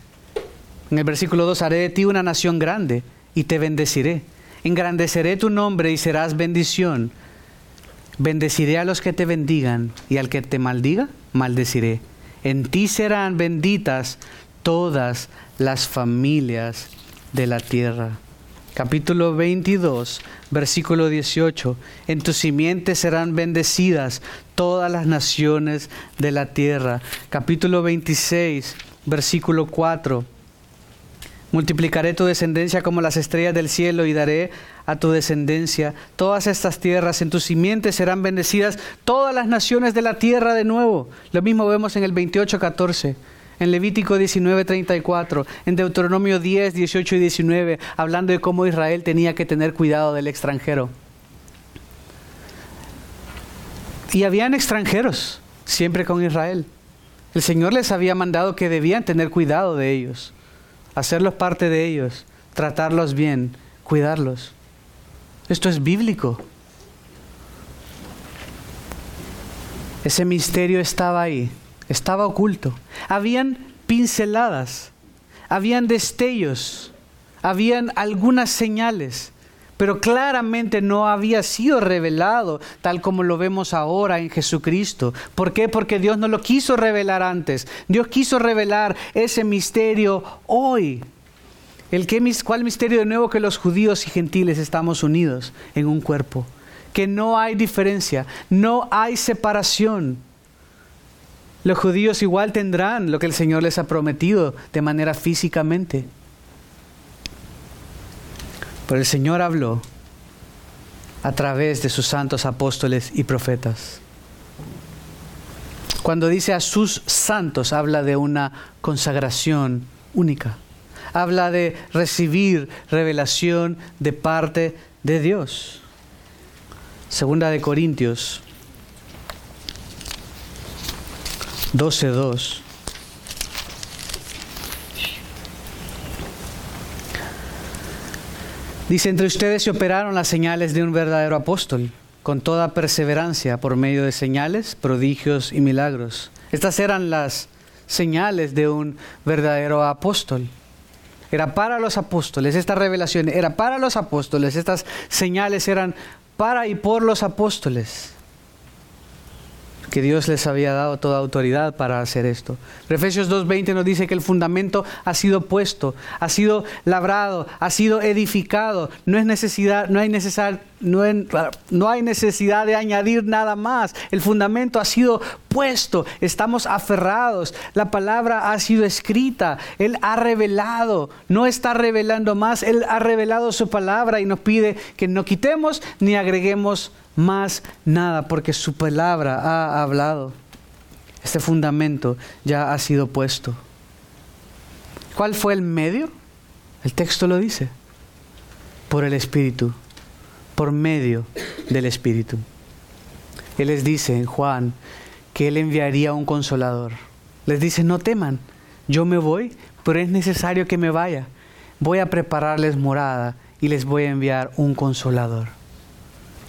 en el versículo 2, haré de ti una nación grande y te bendeciré. Engrandeceré tu nombre y serás bendición. Bendeciré a los que te bendigan y al que te maldiga, maldeciré. En ti serán benditas todas las familias de la tierra. Capítulo 22, versículo 18. En tu simiente serán bendecidas todas las naciones de la tierra. Capítulo 26, versículo 4. Multiplicaré tu descendencia como las estrellas del cielo y daré a tu descendencia todas estas tierras. En tu simiente serán bendecidas todas las naciones de la tierra de nuevo. Lo mismo vemos en el 28, 14 en Levítico 19, 34, en Deuteronomio 10, 18 y 19, hablando de cómo Israel tenía que tener cuidado del extranjero. Y habían extranjeros siempre con Israel. El Señor les había mandado que debían tener cuidado de ellos hacerlos parte de ellos, tratarlos bien, cuidarlos. Esto es bíblico. Ese misterio estaba ahí, estaba oculto. Habían pinceladas, habían destellos, habían algunas señales, pero claramente no había sido revelado tal como lo vemos ahora en Jesucristo. ¿Por qué? Porque Dios no lo quiso revelar antes. Dios quiso revelar ese misterio hoy. El que, ¿Cuál misterio de nuevo que los judíos y gentiles estamos unidos en un cuerpo? Que no hay diferencia, no hay separación. Los judíos igual tendrán lo que el Señor les ha prometido de manera físicamente. Pero el Señor habló a través de sus santos apóstoles y profetas. Cuando dice a sus santos, habla de una consagración única. Habla de recibir revelación de parte de Dios. Segunda de Corintios 12.2. Dice, entre ustedes se operaron las señales de un verdadero apóstol, con toda perseverancia por medio de señales, prodigios y milagros. Estas eran las señales de un verdadero apóstol. Era para los apóstoles, esta revelación era para los apóstoles, estas señales eran para y por los apóstoles que Dios les había dado toda autoridad para hacer esto. Efesios 2.20 nos dice que el fundamento ha sido puesto, ha sido labrado, ha sido edificado. No, es necesidad, no, hay no, no hay necesidad de añadir nada más. El fundamento ha sido puesto, estamos aferrados. La palabra ha sido escrita, Él ha revelado, no está revelando más, Él ha revelado su palabra y nos pide que no quitemos ni agreguemos más nada, porque su palabra ha hablado. Este fundamento ya ha sido puesto. ¿Cuál fue el medio? El texto lo dice. Por el Espíritu, por medio del Espíritu. Él les dice en Juan que Él enviaría un consolador. Les dice, no teman, yo me voy, pero es necesario que me vaya. Voy a prepararles morada y les voy a enviar un consolador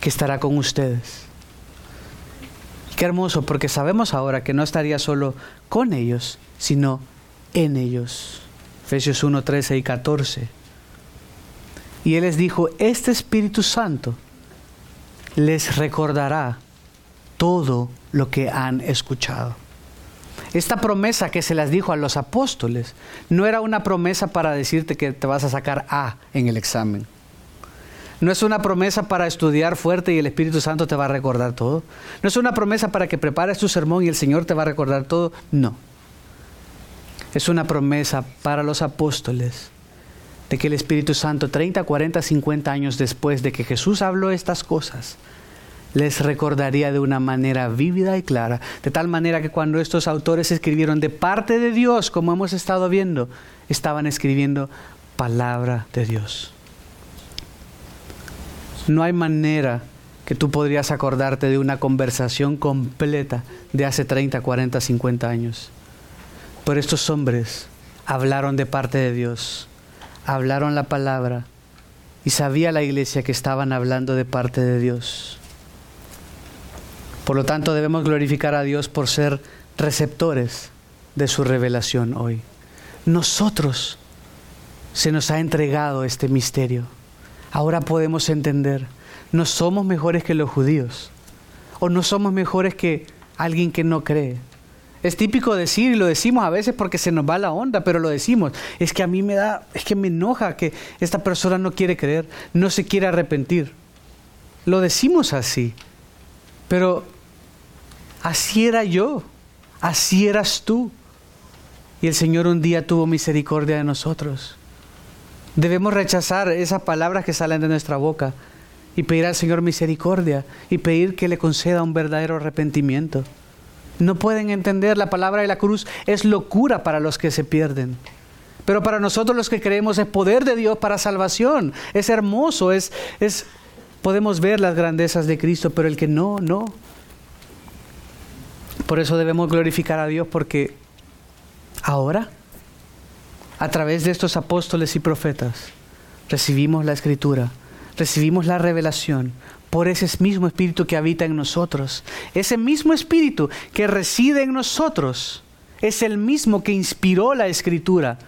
que estará con ustedes. Qué hermoso, porque sabemos ahora que no estaría solo con ellos, sino en ellos. Efesios 1, 13 y 14. Y Él les dijo, este Espíritu Santo les recordará todo lo que han escuchado. Esta promesa que se las dijo a los apóstoles no era una promesa para decirte que te vas a sacar A en el examen. No es una promesa para estudiar fuerte y el Espíritu Santo te va a recordar todo. No es una promesa para que prepares tu sermón y el Señor te va a recordar todo. No. Es una promesa para los apóstoles de que el Espíritu Santo 30, 40, 50 años después de que Jesús habló estas cosas, les recordaría de una manera vívida y clara, de tal manera que cuando estos autores escribieron de parte de Dios, como hemos estado viendo, estaban escribiendo palabra de Dios. No hay manera que tú podrías acordarte de una conversación completa de hace 30, 40, 50 años. Pero estos hombres hablaron de parte de Dios, hablaron la palabra y sabía la iglesia que estaban hablando de parte de Dios. Por lo tanto, debemos glorificar a Dios por ser receptores de su revelación hoy. Nosotros se nos ha entregado este misterio ahora podemos entender, no somos mejores que los judíos, o no somos mejores que alguien que no cree. Es típico decir, y lo decimos a veces porque se nos va la onda, pero lo decimos. Es que a mí me da, es que me enoja que esta persona no quiere creer, no se quiere arrepentir. Lo decimos así, pero así era yo, así eras tú. Y el Señor un día tuvo misericordia de nosotros. Debemos rechazar esas palabras que salen de nuestra boca y pedir al Señor misericordia y pedir que le conceda un verdadero arrepentimiento. No pueden entender, la palabra de la cruz es locura para los que se pierden. Pero para nosotros los que creemos es poder de Dios para salvación. Es hermoso, es, es podemos ver las grandezas de Cristo, pero el que no, no. Por eso debemos glorificar a Dios porque ahora a través de estos apóstoles y profetas, recibimos la escritura, recibimos la revelación por ese mismo espíritu que habita en nosotros. Ese mismo espíritu que reside en nosotros es el mismo que inspiró la escritura.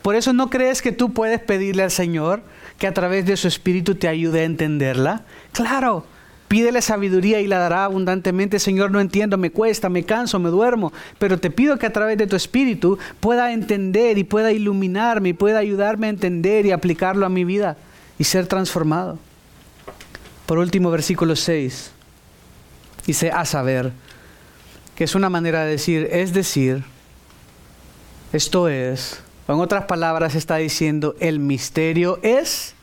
Por eso no crees que tú puedes pedirle al Señor que a través de su espíritu te ayude a entenderla. Claro, Pídele sabiduría y la dará abundantemente. Señor, no entiendo, me cuesta, me canso, me duermo, pero te pido que a través de tu espíritu pueda entender y pueda iluminarme y pueda ayudarme a entender y aplicarlo a mi vida y ser transformado. Por último, versículo 6. Dice, a saber, que es una manera de decir, es decir, esto es, o en otras palabras está diciendo, el misterio es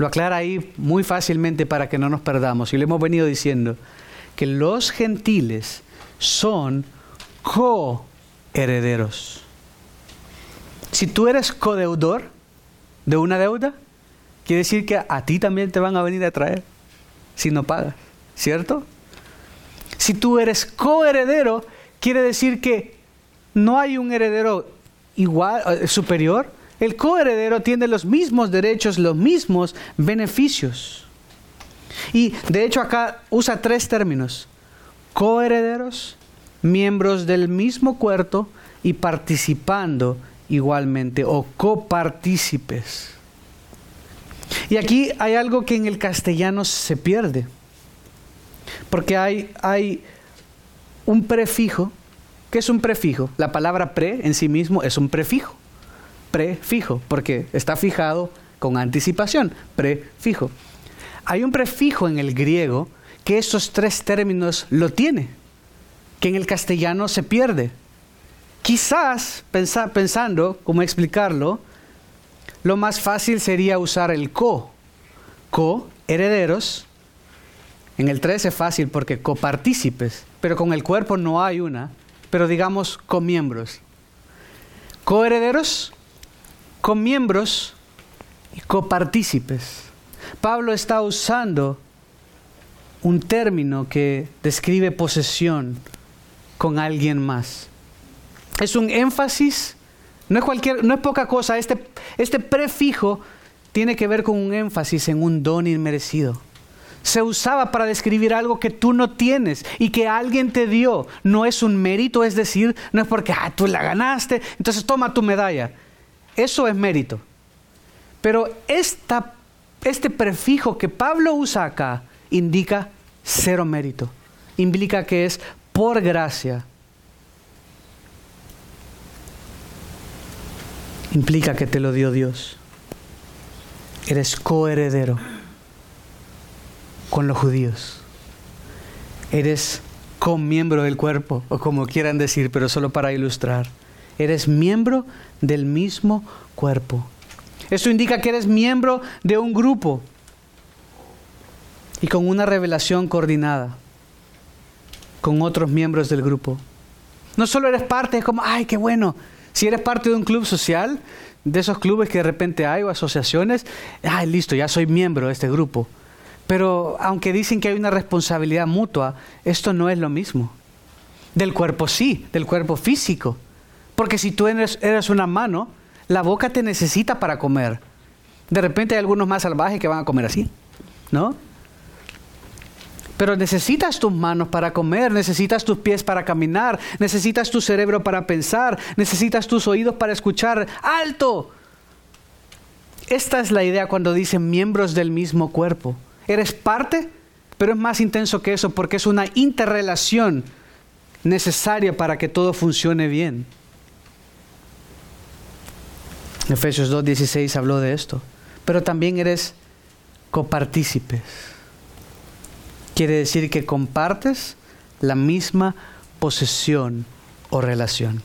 lo aclara ahí muy fácilmente para que no nos perdamos. Y le hemos venido diciendo que los gentiles son coherederos. Si tú eres codeudor de una deuda, quiere decir que a ti también te van a venir a traer si no pagas, ¿cierto? Si tú eres coheredero, quiere decir que no hay un heredero igual, eh, superior. El coheredero tiene los mismos derechos, los mismos beneficios. Y de hecho acá usa tres términos. Coherederos, miembros del mismo cuerpo y participando igualmente o copartícipes. Y aquí hay algo que en el castellano se pierde, porque hay, hay un prefijo. ¿Qué es un prefijo? La palabra pre en sí mismo es un prefijo. Prefijo, porque está fijado con anticipación. Prefijo. Hay un prefijo en el griego que esos tres términos lo tiene, que en el castellano se pierde. Quizás, pensando cómo explicarlo, lo más fácil sería usar el co. Co, herederos. En el 3 es fácil porque copartícipes, pero con el cuerpo no hay una, pero digamos comiembros. Coherederos, comiembros y copartícipes. Pablo está usando un término que describe posesión con alguien más. Es un énfasis, no es, cualquier, no es poca cosa, este, este prefijo tiene que ver con un énfasis en un don inmerecido. Se usaba para describir algo que tú no tienes y que alguien te dio. No es un mérito, es decir, no es porque ah, tú la ganaste, entonces toma tu medalla. Eso es mérito. Pero esta este prefijo que Pablo usa acá indica cero mérito. Implica que es por gracia. Implica que te lo dio Dios. Eres coheredero con los judíos. Eres miembro del cuerpo, o como quieran decir, pero solo para ilustrar. Eres miembro del mismo cuerpo. Esto indica que eres miembro de un grupo y con una revelación coordinada con otros miembros del grupo. No solo eres parte, es como, ay, qué bueno. Si eres parte de un club social, de esos clubes que de repente hay o asociaciones, ay, listo, ya soy miembro de este grupo. Pero aunque dicen que hay una responsabilidad mutua, esto no es lo mismo. Del cuerpo sí, del cuerpo físico. Porque si tú eres, una mano, la boca te necesita para comer. De repente hay algunos más salvajes que van a comer así, ¿no? Pero necesitas tus manos para comer, necesitas tus pies para caminar, necesitas tu cerebro para pensar, necesitas tus oídos para escuchar. ¡Alto! Esta es la idea cuando dicen miembros del mismo cuerpo. Eres parte, pero es más intenso que eso porque es una interrelación necesaria para que todo funcione bien. Efesios 2.16 habló de esto. Pero también eres copartícipes. Quiere decir que compartes la misma posesión o relación.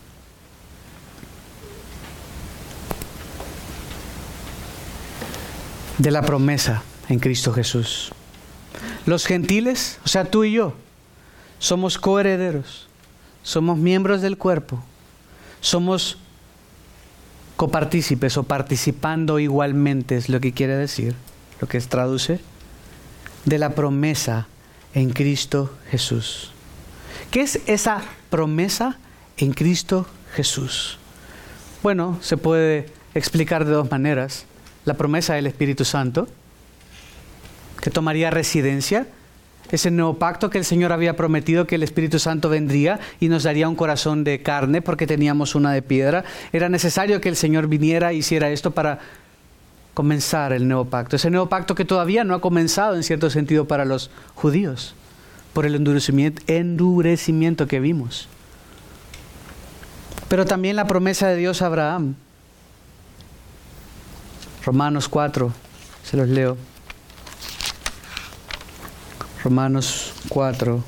De la promesa en Cristo Jesús. Los gentiles, o sea, tú y yo, somos coherederos, somos miembros del cuerpo, somos copartícipes o participando igualmente es lo que quiere decir, lo que traduce, de la promesa en Cristo Jesús. ¿Qué es esa promesa en Cristo Jesús? Bueno, se puede explicar de dos maneras. La promesa del Espíritu Santo, que tomaría residencia ese nuevo pacto que el Señor había prometido que el Espíritu Santo vendría y nos daría un corazón de carne porque teníamos una de piedra. Era necesario que el Señor viniera e hiciera esto para comenzar el nuevo pacto. Ese nuevo pacto que todavía no ha comenzado en cierto sentido para los judíos por el endurecimiento, endurecimiento que vimos. Pero también la promesa de Dios a Abraham. Romanos 4, se los leo. Romanos 4,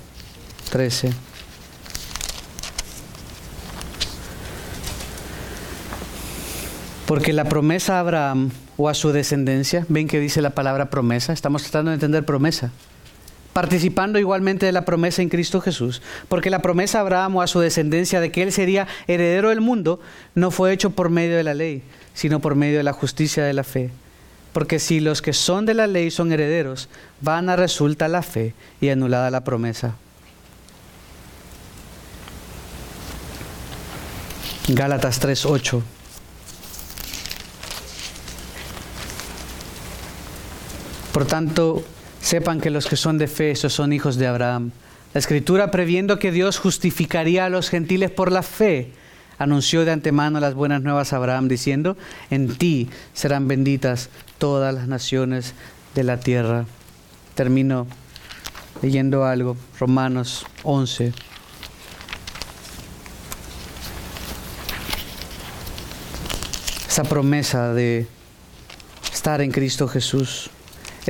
13. Porque la promesa a Abraham o a su descendencia, ven que dice la palabra promesa, estamos tratando de entender promesa. participando igualmente de la promesa en Cristo Jesús, porque la promesa a Abraham o a su descendencia de que él sería heredero del mundo no fue hecho por medio de la ley, sino por medio de la justicia de la fe. Porque si los que son de la ley son herederos, van a resulta la fe y anulada la promesa. Gálatas 3:8 Por tanto, sepan que los que son de fe, esos son hijos de Abraham. La escritura, previendo que Dios justificaría a los gentiles por la fe, anunció de antemano las buenas nuevas a Abraham, diciendo, en ti serán benditas todas las naciones de la tierra. Termino leyendo algo, Romanos 11. Esa promesa de estar en Cristo Jesús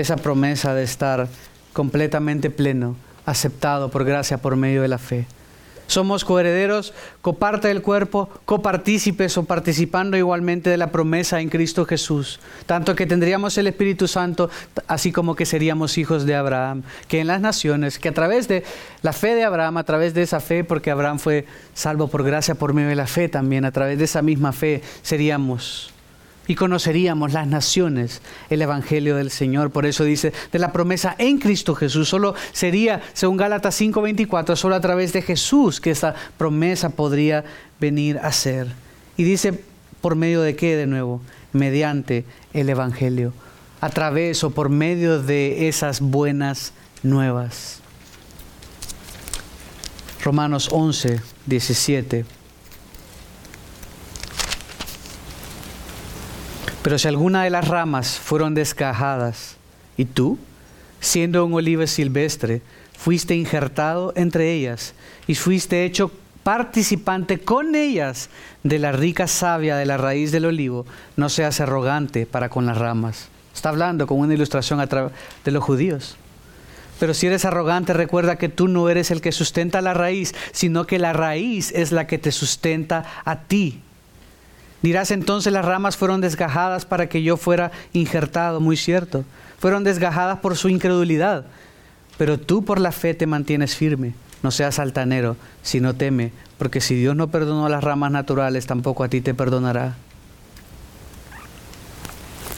esa promesa de estar completamente pleno, aceptado por gracia por medio de la fe. Somos coherederos, coparte del cuerpo, copartícipes o participando igualmente de la promesa en Cristo Jesús. Tanto que tendríamos el Espíritu Santo, así como que seríamos hijos de Abraham, que en las naciones, que a través de la fe de Abraham, a través de esa fe, porque Abraham fue salvo por gracia por medio de la fe también, a través de esa misma fe seríamos y conoceríamos las naciones el Evangelio del Señor. Por eso dice, de la promesa en Cristo Jesús. Solo sería, según Gálatas 5:24, solo a través de Jesús que esta promesa podría venir a ser. Y dice, ¿por medio de qué de nuevo? Mediante el Evangelio. A través o por medio de esas buenas nuevas. Romanos 11, 17. Pero si alguna de las ramas fueron descajadas, y tú, siendo un olivo silvestre, fuiste injertado entre ellas y fuiste hecho participante con ellas de la rica savia de la raíz del olivo, no seas arrogante para con las ramas. Está hablando con una ilustración de los judíos. Pero si eres arrogante, recuerda que tú no eres el que sustenta la raíz, sino que la raíz es la que te sustenta a ti. Dirás entonces las ramas fueron desgajadas para que yo fuera injertado, muy cierto. Fueron desgajadas por su incredulidad. Pero tú por la fe te mantienes firme. No seas altanero, sino teme, porque si Dios no perdonó las ramas naturales, tampoco a ti te perdonará.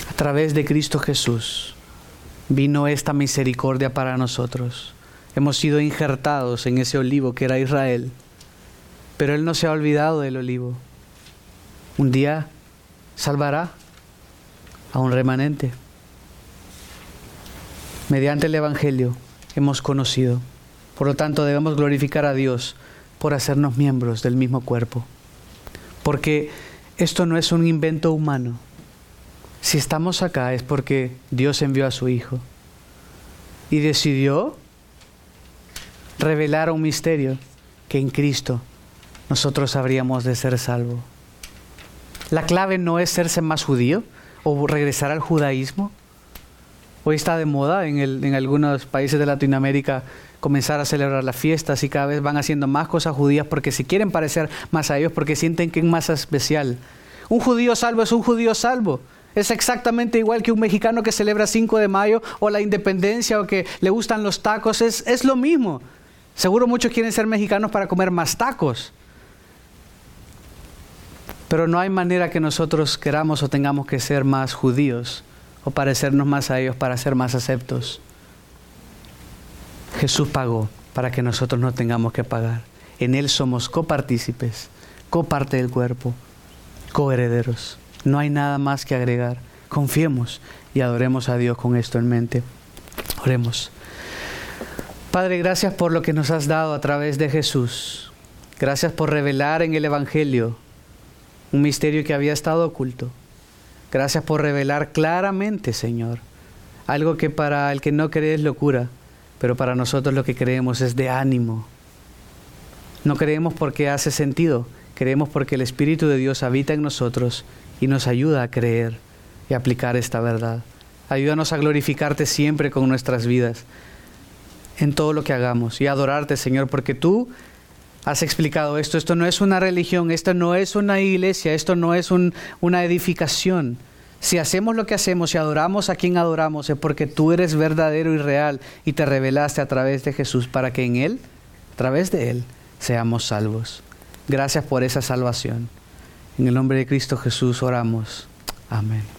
A través de Cristo Jesús vino esta misericordia para nosotros. Hemos sido injertados en ese olivo que era Israel, pero Él no se ha olvidado del olivo un día salvará a un remanente. Mediante el Evangelio hemos conocido. Por lo tanto, debemos glorificar a Dios por hacernos miembros del mismo cuerpo. Porque esto no es un invento humano. Si estamos acá es porque Dios envió a su Hijo y decidió revelar un misterio que en Cristo nosotros habríamos de ser salvos. La clave no es serse más judío o regresar al judaísmo. Hoy está de moda en, en algunos países de Latinoamérica comenzar a celebrar las fiestas y cada vez van haciendo más cosas judías porque se quieren parecer más a ellos, porque sienten que es más especial. Un judío salvo es un judío salvo. Es exactamente igual que un mexicano que celebra 5 de mayo o la independencia o que le gustan los tacos. Es, es lo mismo. Seguro muchos quieren ser mexicanos para comer más tacos. Pero no hay manera que nosotros queramos o tengamos que ser más judíos o parecernos más a ellos para ser más aceptos. Jesús pagó para que nosotros no tengamos que pagar. En Él somos copartícipes, coparte del cuerpo, coherederos. No hay nada más que agregar. Confiemos y adoremos a Dios con esto en mente. Oremos. Padre, gracias por lo que nos has dado a través de Jesús. Gracias por revelar en el Evangelio un misterio que había estado oculto. Gracias por revelar claramente, Señor, algo que para el que no cree es locura, pero para nosotros lo que creemos es de ánimo. No creemos porque hace sentido, creemos porque el Espíritu de Dios habita en nosotros y nos ayuda a creer y aplicar esta verdad. Ayúdanos a glorificarte siempre con nuestras vidas, en todo lo que hagamos, y adorarte, Señor, porque tú has explicado esto. Esto no es una religión, esto no es una iglesia, esto no es una edificación, Si hacemos lo que hacemos y adoramos a quien adoramos es porque tú eres verdadero y real y te revelaste a través de Jesús para que en Él, a través de Él, seamos salvos. Gracias por esa salvación. En el nombre de Cristo Jesús oramos. Amén.